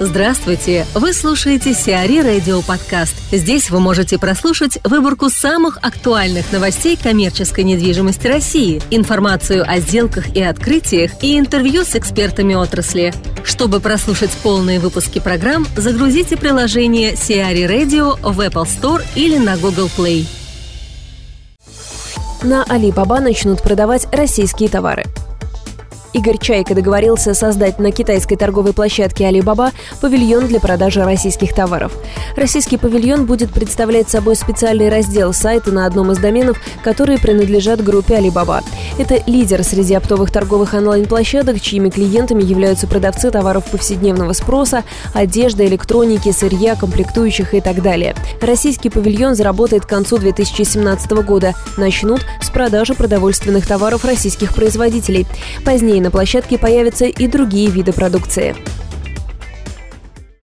Здравствуйте! Вы слушаете Сиари Радио Подкаст. Здесь вы можете прослушать выборку самых актуальных новостей коммерческой недвижимости России, информацию о сделках и открытиях и интервью с экспертами отрасли. Чтобы прослушать полные выпуски программ, загрузите приложение Сиари Radio в Apple Store или на Google Play. На Alibaba начнут продавать российские товары. Игорь Чайка договорился создать на китайской торговой площадке Alibaba павильон для продажи российских товаров. Российский павильон будет представлять собой специальный раздел сайта на одном из доменов, которые принадлежат группе Alibaba. Это лидер среди оптовых торговых онлайн-площадок, чьими клиентами являются продавцы товаров повседневного спроса, одежда, электроники, сырья, комплектующих и так далее. Российский павильон заработает к концу 2017 года. Начнут с продажи продовольственных товаров российских производителей. Позднее на площадке появятся и другие виды продукции.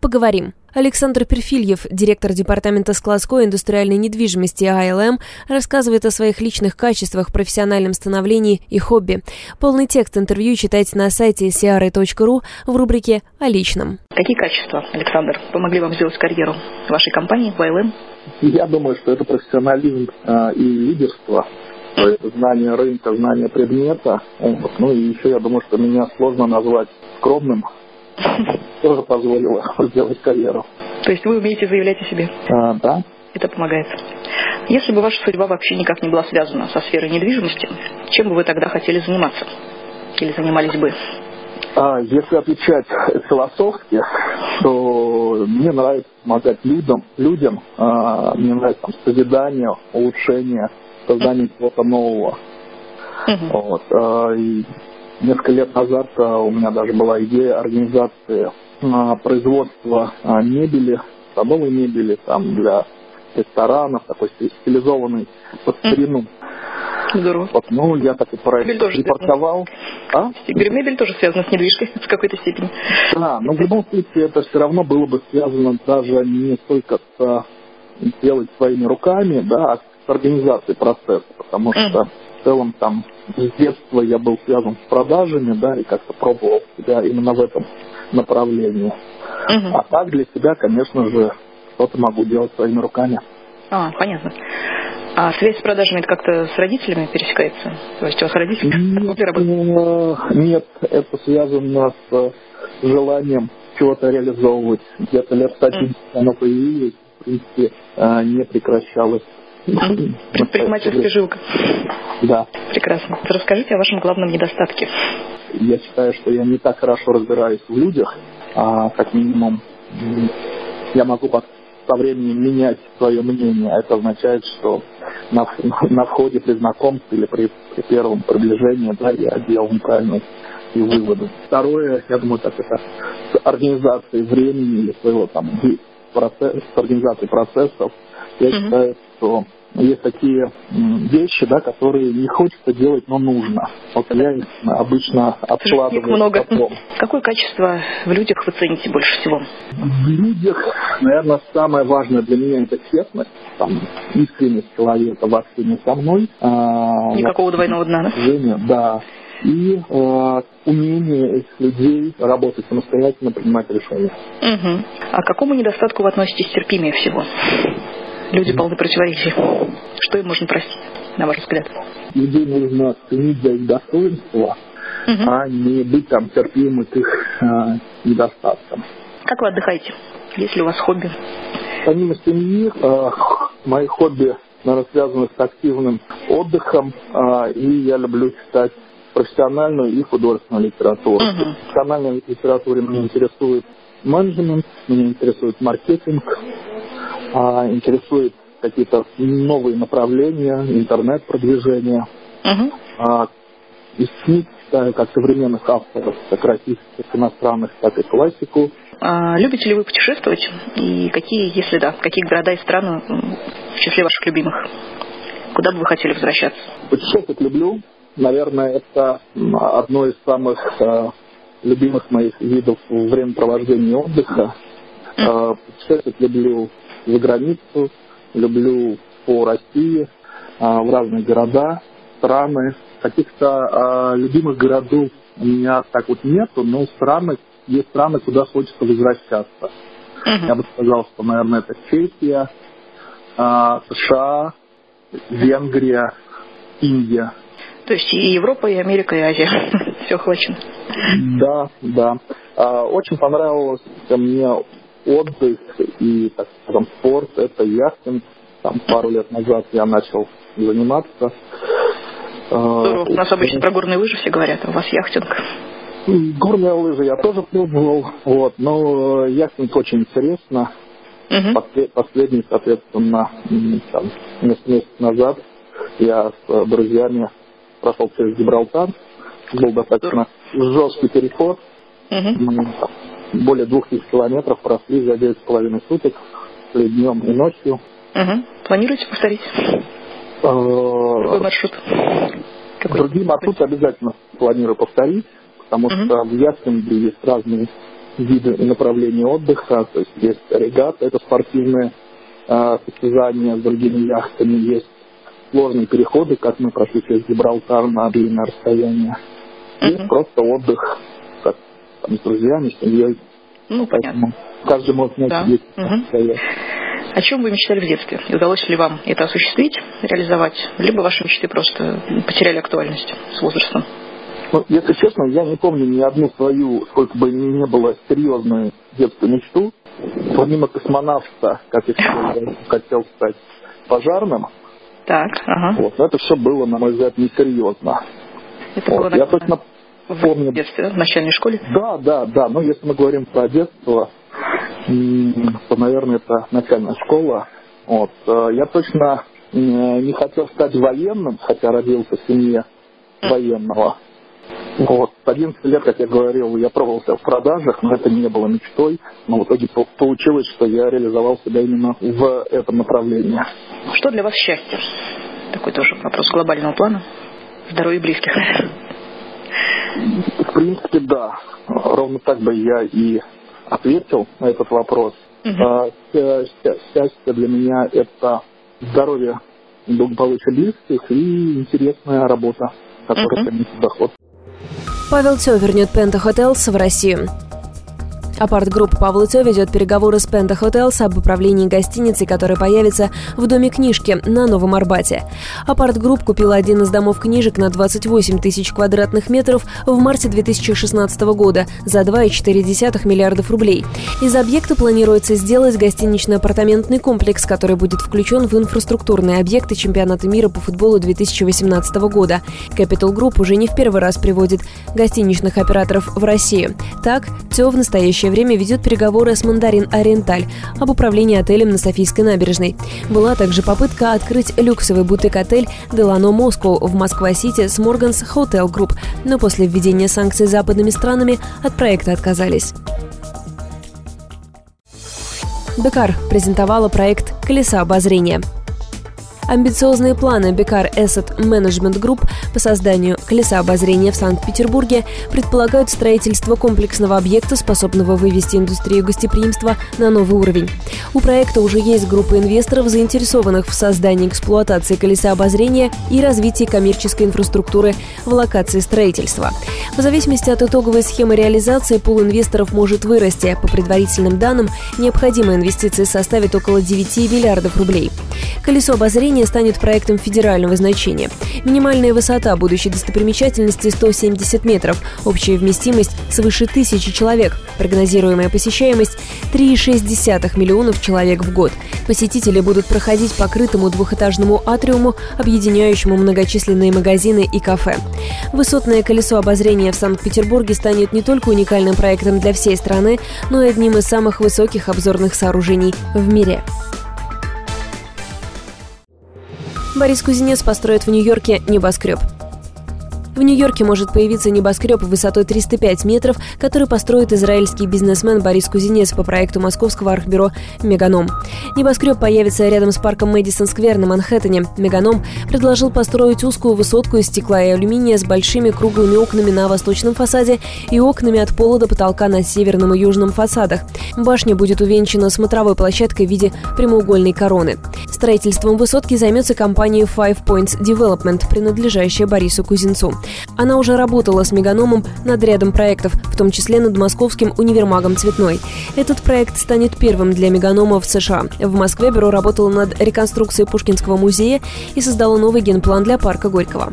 Поговорим. Александр Перфильев, директор департамента складской индустриальной недвижимости АЛМ, рассказывает о своих личных качествах, профессиональном становлении и хобби. Полный текст интервью читайте на сайте siara.ru в рубрике «О личном». Какие качества, Александр, помогли вам сделать карьеру в вашей компании, в АЛМ? Я думаю, что это профессионализм э, и лидерство то есть знание рынка, знание предмета. Ну и еще я думаю, что меня сложно назвать скромным. Тоже позволило сделать карьеру. То есть вы умеете заявлять о себе? А, да. Это помогает. Если бы ваша судьба вообще никак не была связана со сферой недвижимости, чем бы вы тогда хотели заниматься? Или занимались бы? А, если отвечать философски, то мне нравится помогать людям, людям а, мне нравится там, созидание, улучшение, создание чего-то нового. Uh-huh. Вот. А, и несколько лет назад а, у меня даже была идея организации а, производства мебели, столовой мебели там для ресторанов, такой стилизованный под старину. Здорово. Вот, ну, я так и проект репортовал. А? Мебель тоже связана с недвижкой в какой-то степени. Да, но в любом случае это все равно было бы связано даже не столько с делать своими руками, да, а организации процесса, потому что в целом там с детства я был связан с продажами, да, и как-то пробовал себя именно в этом направлении. uh А так для себя, конечно же, что-то могу делать своими руками. А, понятно. А связь с продажами это как-то с родителями пересекается? То есть у вас родители нет, работают? Нет, это связано с желанием чего-то реализовывать. Где-то лет с 11 mm. оно появилось, в принципе, а, не прекращалось. Предпринимательская жилка. Да. Прекрасно. Расскажите о вашем главном недостатке. Я считаю, что я не так хорошо разбираюсь в людях, а как минимум я могу со временем менять свое мнение. Это означает, что на, на входе при знакомстве или при, при первом приближении да, я делал неправильные и выводы. Второе, я думаю, так это с организацией времени или своего там процесс, с организацией процессов. Я mm-hmm. считаю, что есть такие вещи, да, которые не хочется делать, но нужно. Вот я их обычно откладываю много. потом. Какое качество в людях вы цените больше всего? В людях, наверное, самое важное для меня это честность, там, искренность человека в общении со мной. А, Никакого двойного дна, да? Да. И э, умение этих людей работать самостоятельно, принимать решения. Угу. А к какому недостатку вы относитесь терпимее всего? Люди полны противоречий. Что им можно простить, на ваш взгляд? Людей нужно ценить за их достоинство, угу. а не быть там терпимым к их а, недостаткам. Как вы отдыхаете? Есть ли у вас хобби? Помимо семьи, а, мои хобби, наверное, связаны с активным отдыхом, а, и я люблю читать профессиональную и художественную литературу. Угу. В профессиональной литературе меня интересует менеджмент, меня интересует маркетинг, а, интересует какие-то новые направления, интернет-продвижение. Uh-huh. А, книг читаю как современных авторов, как российских, иностранных, так и классику. А, любите ли вы путешествовать? И какие, если да, какие города и страны в числе ваших любимых? Куда бы вы хотели возвращаться? Путешествовать люблю. Наверное, это одно из самых э, любимых моих видов времяпровождения отдыха. Mm. Э, путешествовать люблю за границу, люблю по России, а, в разные города, страны. Каких-то а, любимых городов у меня так вот нету, но страны, есть страны, куда хочется возвращаться. Uh-huh. Я бы сказал, что, наверное, это Чехия, а, США, Венгрия, Индия. То есть и Европа, и Америка, и Азия. Все охвачено. Да, да. Очень понравилось мне отдых и, так скажем, спорт. Это яхтинг. Там пару лет назад я начал заниматься. Здорово. У нас обычно про горные лыжи все говорят, а у вас яхтинг. Горные лыжи я тоже пробовал, вот, но яхтинг очень интересно. Угу. Последний, соответственно, там, месяцев назад я с друзьями прошел через Гибралтар. Был достаточно жесткий переход. Угу. Более двух тысяч километров прошли за девять с половиной суток, днем и ночью. Угу. Планируете повторить? Какой маршрут? Какой? Другие маршруты обязательно планирую повторить, потому угу. что в Ясенбе есть разные виды и направления отдыха, то есть есть регата, это спортивное э, состязание с другими яхтами, есть сложные переходы, как мы прошли через Гибралтар на длинное расстояние. И просто отдых там, с друзьями, с семьей. Ну, понятно. Каждый может найти да. uh-huh. О чем вы мечтали в детстве? Удалось ли вам это осуществить, реализовать? Либо ваши мечты просто потеряли актуальность с возрастом? Ну, если честно, я не помню ни одну свою, сколько бы ни было, серьезную детскую мечту. Помимо космонавта, как я хотел стать пожарным, так, ага. Вот, но это все было, на мой взгляд, несерьезно. Это вот, было, я точно в помню. детстве, в начальной школе? Да, да, да. Но если мы говорим про детство, то, наверное, это начальная школа. Вот. Э, я точно не хотел стать военным, хотя родился в семье военного. Вот. С 11 лет, как я говорил, я пробовался в продажах, но это не было мечтой. Но в итоге получилось, что я реализовал себя именно в этом направлении. Что для вас счастье? Такой тоже вопрос глобального плана. Здоровье близких. В принципе, да. Ровно так бы я и ответил на этот вопрос. Угу. Счастье для меня – это здоровье благополучие близких и интересная работа, которая угу. приносит доход. Павел Цё вернет Пента Хотелс в Россию. Апарт-группа Павла Цё ведет переговоры с Penta Hotels об управлении гостиницей, которая появится в Доме книжки на Новом Арбате. Апарт-групп купила один из домов книжек на 28 тысяч квадратных метров в марте 2016 года за 2,4 миллиардов рублей. Из объекта планируется сделать гостинично-апартаментный комплекс, который будет включен в инфраструктурные объекты чемпионата мира по футболу 2018 года. Capital Group уже не в первый раз приводит гостиничных операторов в Россию. Так, Цё в настоящее настоящее время ведет переговоры с Мандарин Ориенталь об управлении отелем на Софийской набережной. Была также попытка открыть люксовый бутик-отель Делано Москву в Москва-Сити с Морганс Hotel Group, но после введения санкций западными странами от проекта отказались. Бекар презентовала проект «Колеса обозрения». Амбициозные планы Бекар Asset Management Group по созданию колеса обозрения в Санкт-Петербурге предполагают строительство комплексного объекта, способного вывести индустрию гостеприимства на новый уровень. У проекта уже есть группа инвесторов, заинтересованных в создании эксплуатации колеса обозрения и развитии коммерческой инфраструктуры в локации строительства. В зависимости от итоговой схемы реализации пул инвесторов может вырасти. По предварительным данным, необходимая инвестиция составит около 9 миллиардов рублей. Колесо обозрения станет проектом федерального значения. Минимальная высота будущей достопримечательности 170 метров, общая вместимость свыше тысячи человек, прогнозируемая посещаемость 3,6 миллионов человек в год. Посетители будут проходить по крытому двухэтажному атриуму, объединяющему многочисленные магазины и кафе. Высотное колесо обозрения в Санкт-Петербурге станет не только уникальным проектом для всей страны, но и одним из самых высоких обзорных сооружений в мире. Борис Кузинец построит в Нью-Йорке небоскреб. В Нью-Йорке может появиться небоскреб высотой 305 метров, который построит израильский бизнесмен Борис Кузинец по проекту московского архбюро «Меганом». Небоскреб появится рядом с парком Мэдисон-сквер на Манхэттене. «Меганом» предложил построить узкую высотку из стекла и алюминия с большими круглыми окнами на восточном фасаде и окнами от пола до потолка на северном и южном фасадах. Башня будет увенчана смотровой площадкой в виде прямоугольной короны. Строительством высотки займется компания Five Points Development, принадлежащая Борису Кузинцу. Она уже работала с Меганомом над рядом проектов, в том числе над московским универмагом «Цветной». Этот проект станет первым для Меганома в США. В Москве бюро работало над реконструкцией Пушкинского музея и создало новый генплан для парка Горького.